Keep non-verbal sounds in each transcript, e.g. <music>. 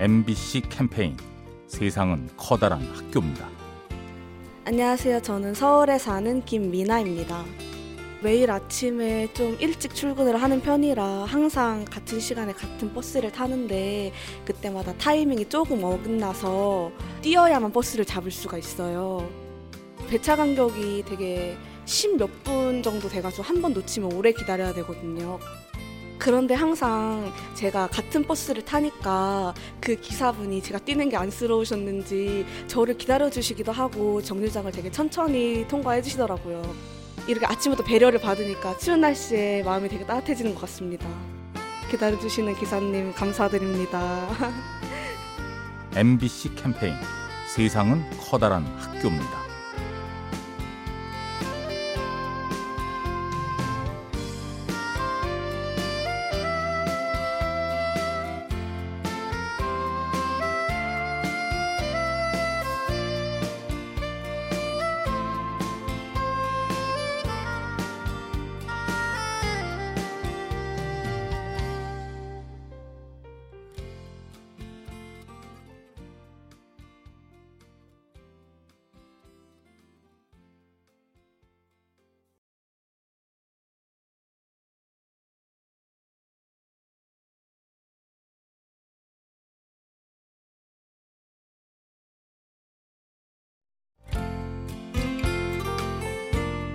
MBC 캠페인 세상은 커다란 학교입니다. 안녕하세요. 저는 서울에 사는 김미나입니다. 매일 아침에 좀 일찍 출근을 하는 편이라 항상 같은 시간에 같은 버스를 타는데 그때마다 타이밍이 조금 어긋나서 뛰어야만 버스를 잡을 수가 있어요. 배차 간격이 되게 10몇 분 정도 돼가지고 한 번 놓치면 오래 기다려야 되거든요. 그런데 항상 제가 같은 버스를 타니까 그 기사분이 제가 뛰는 게 안쓰러우셨는지 저를 기다려주시기도 하고 정류장을 되게 천천히 통과해 주시더라고요. 이렇게 아침부터 배려를 받으니까 추운 날씨에 마음이 되게 따뜻해지는 것 같습니다. 기다려주시는 기사님 감사드립니다. <laughs> MBC 캠페인 세상은 커다란 학교입니다.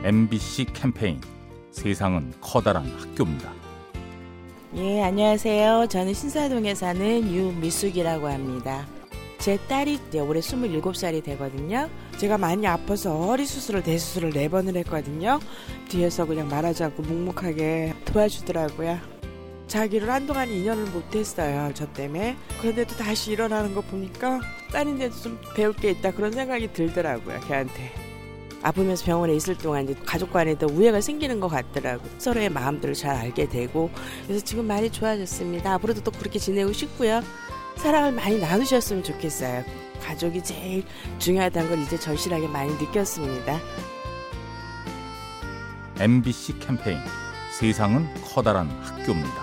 MBC 캠페인 세상은 커다란 학교입니다. 예, 안녕하세요. 저는 신사동에 사는 유미숙이라고 합니다. 제 딸이 이제 올해 27살이 되거든요. 제가 많이 아파서 허리 수술을 대수술을 네 번을 했거든요. 뒤에서 그냥 말하지 않고 묵묵하게 도와주더라고요. 자기를 한동안 2년을 못했어요. 저 때문에. 그런데도 다시 일어나는 거 보니까 딸인데도 좀 배울 게 있다 그런 생각이 들더라고요. 걔한테. 아프면서 병원에 있을 동안 이제 가족 간에도 우애가 생기는 것 같더라고. 서로의 마음들을 잘 알게 되고 그래서 지금 많이 좋아졌습니다. 앞으로도 또 그렇게 지내고 싶고요. 사랑을 많이 나누셨으면 좋겠어요. 가족이 제일 중요하다는 걸 이제 절실하게 많이 느꼈습니다. MBC 캠페인 세상은 커다란 학교입니다.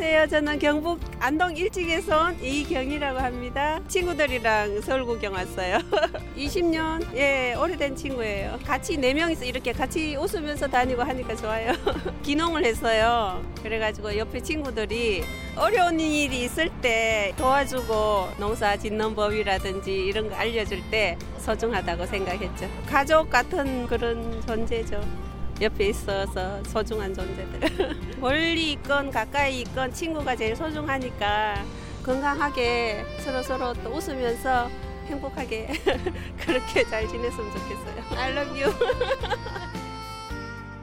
안녕하세요. 저는 경북 안동 일찍에서 온 이경이라고 합니다. 친구들이랑 서울 구경 왔어요. <laughs> 20년 예 오래된 친구예요. 같이 네 명이서 이렇게 같이 웃으면서 다니고 하니까 좋아요. <laughs> 기농을 했어요. 그래가지고 옆에 친구들이 어려운 일이 있을 때 도와주고 농사 짓는 법이라든지 이런 거 알려줄 때 소중하다고 생각했죠. 가족 같은 그런 존재죠. 옆에 있어서 소중한 존재들. <laughs> 멀리 있건 가까이 있건 친구가 제일 소중하니까 건강하게 서로 서로 또 웃으면서 행복하게 <laughs> 그렇게 잘 지냈으면 좋겠어요. I love you. <laughs>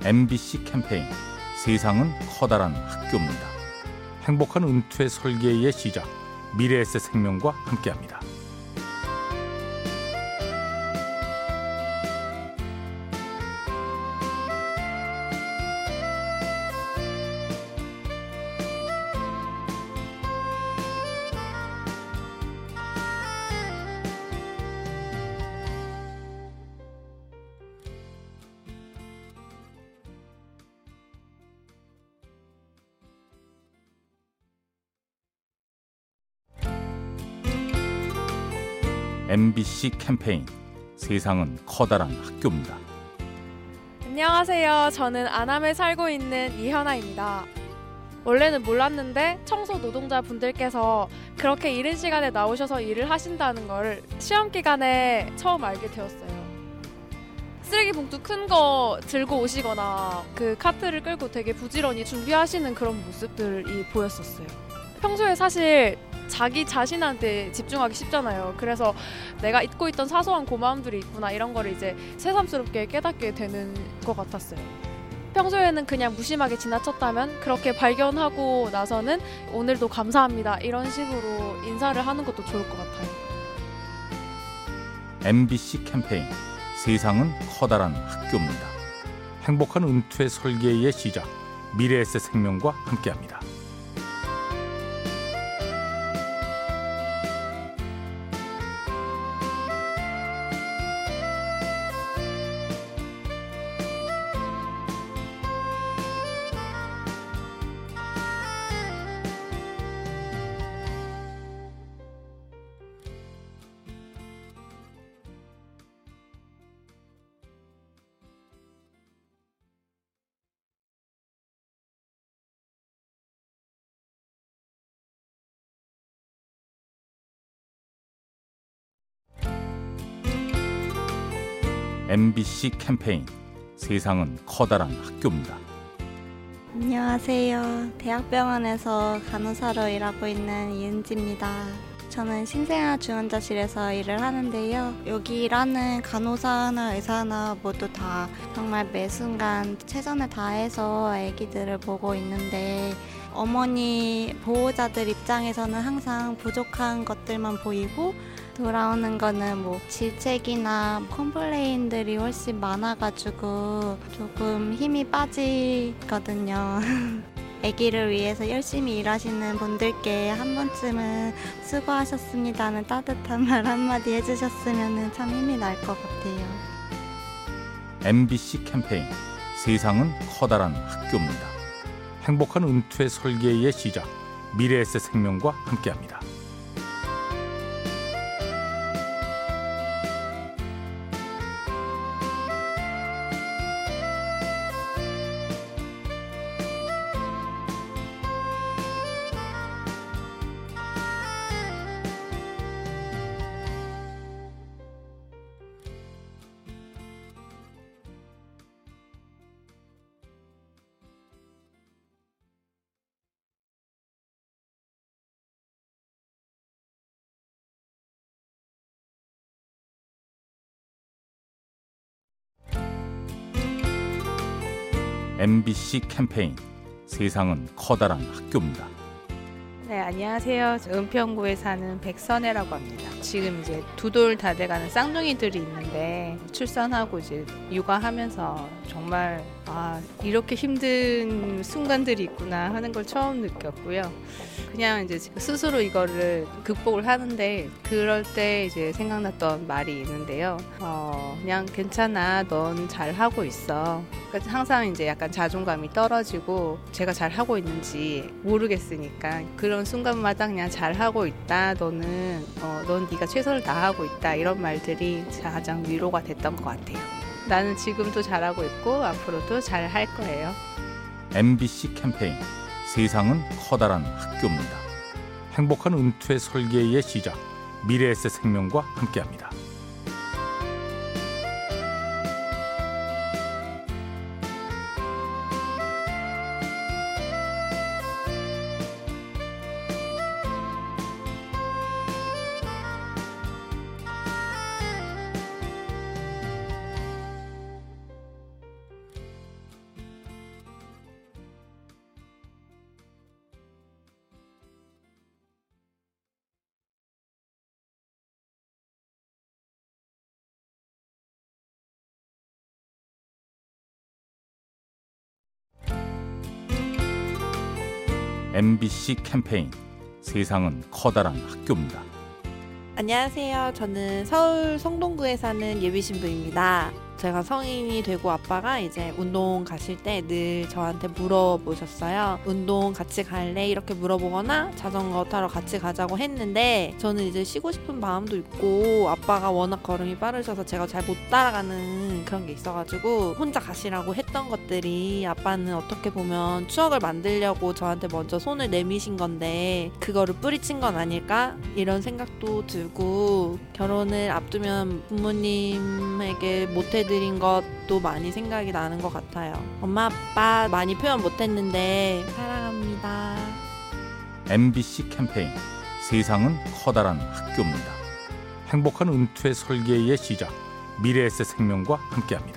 MBC 캠페인 세상은 커다란 학교입니다. 행복한 은퇴 설계의 시작 미래에셋 생명과 함께합니다. MBC 캠페인 세상은 커다란 학교입니다. 안녕하세요. 저는 안암에 살고 있는 이현아입니다. 원래는 몰랐는데 청소 노동자 분들께서 그렇게 이른 시간에 나오셔서 일을 하신다는 걸 시험 기간에 처음 알게 되었어요. 쓰레기 봉투 큰 거 들고 오시거나 그 카트를 끌고 되게 부지런히 준비하시는 그런 모습들이 보였었어요. 평소에 사실 자기 자신한테 집중하기 쉽잖아요. 그래서 내가 잊고 있던 사소한 고마움들이 있구나 이런 거를 이제 새삼스럽게 깨닫게 되는 것 같았어요. 평소에는 그냥 무심하게 지나쳤다면 그렇게 발견하고 나서는 오늘도 감사합니다 이런 식으로 인사를 하는 것도 좋을 것 같아요. MBC 캠페인 세상은 커다란 학교입니다. 행복한 은퇴 설계의 시작 미래에셋 생명과 함께합니다. MBC 캠페인 세상은 커다란 학교입니다. 안녕하세요. 대학병원에서 간호사로 일하고 있는 이은지입니다. 저는 신생아 중환자실에서 일을 하는데요. 여기 일하는 간호사나 의사나 모두 다 정말 매 순간 최선을 다해서 아기들을 보고 있는데 어머니 보호자들 입장에서는 항상 부족한 것들만 보이고 돌아오는 거는 뭐 질책이나 컴플레인들이 훨씬 많아가지고 조금 힘이 빠지거든요. <laughs> 아기를 위해서 열심히 일하시는 분들께 한 번쯤은 수고하셨습니다는 따뜻한 말 한마디 해주셨으면 참 힘이 날 것 같아요. MBC 캠페인 세상은 커다란 학교입니다. 행복한 은퇴 설계의 시작 미래에셋 생명과 함께합니다. MBC 캠페인 세상은 커다란 학교입니다. 네, 안녕하세요. 저 은평구에 사는 백선혜라고 합니다. 지금 이제 두 돌 다 돼가는 쌍둥이들이 있는데 출산하고 이제 육아하면서 정말 아 이렇게 힘든 순간들이 있구나 하는 걸 처음 느꼈고요. 그냥 이제 스스로 이거를 극복을 하는데 그럴 때 이제 생각났던 말이 있는데요. 어, 그냥 괜찮아, 넌 잘 하고 있어. 그러니까 항상 이제 약간 자존감이 떨어지고 제가 잘 하고 있는지 모르겠으니까 그런 순간마다 그냥 잘 하고 있다. 너는 어, 넌 네가 최선을 다하고 있다. 이런 말들이 가장 위로가 됐던 것 같아요. 나는 지금도 잘하고 있고 앞으로도 잘 할 거예요. MBC 캠페인 세상은 커다란 학교입니다. 행복한 은퇴 설계의 시작 미래에셋 생명과 함께합니다. MBC 캠페인 세상은 커다란 학교입니다. 안녕하세요. 저는 서울 성동구에 사는 예비 신부입니다. 제가 성인이 되고 아빠가 이제 운동 가실 때 늘 저한테 물어보셨어요. 운동 같이 갈래? 이렇게 물어보거나 자전거 타러 같이 가자고 했는데 저는 이제 쉬고 싶은 마음도 있고 아빠가 워낙 걸음이 빠르셔서 제가 잘 못 따라가는 그런 게 있어가지고 혼자 가시라고 했던 것들이 아빠는 어떻게 보면 추억을 만들려고 저한테 먼저 손을 내미신 건데 그거를 뿌리친 건 아닐까? 이런 생각도 들고 결혼을 앞두면 부모님에게 못해 보내드린 것도 많이 생각이 나는 것 같아요. 엄마 아빠 많이 표현 못했는데 사랑합니다. MBC 캠페인 세상은 커다란 학교입니다. 행복한 은퇴 설계의 시작 미래에셋 생명과 함께합니다.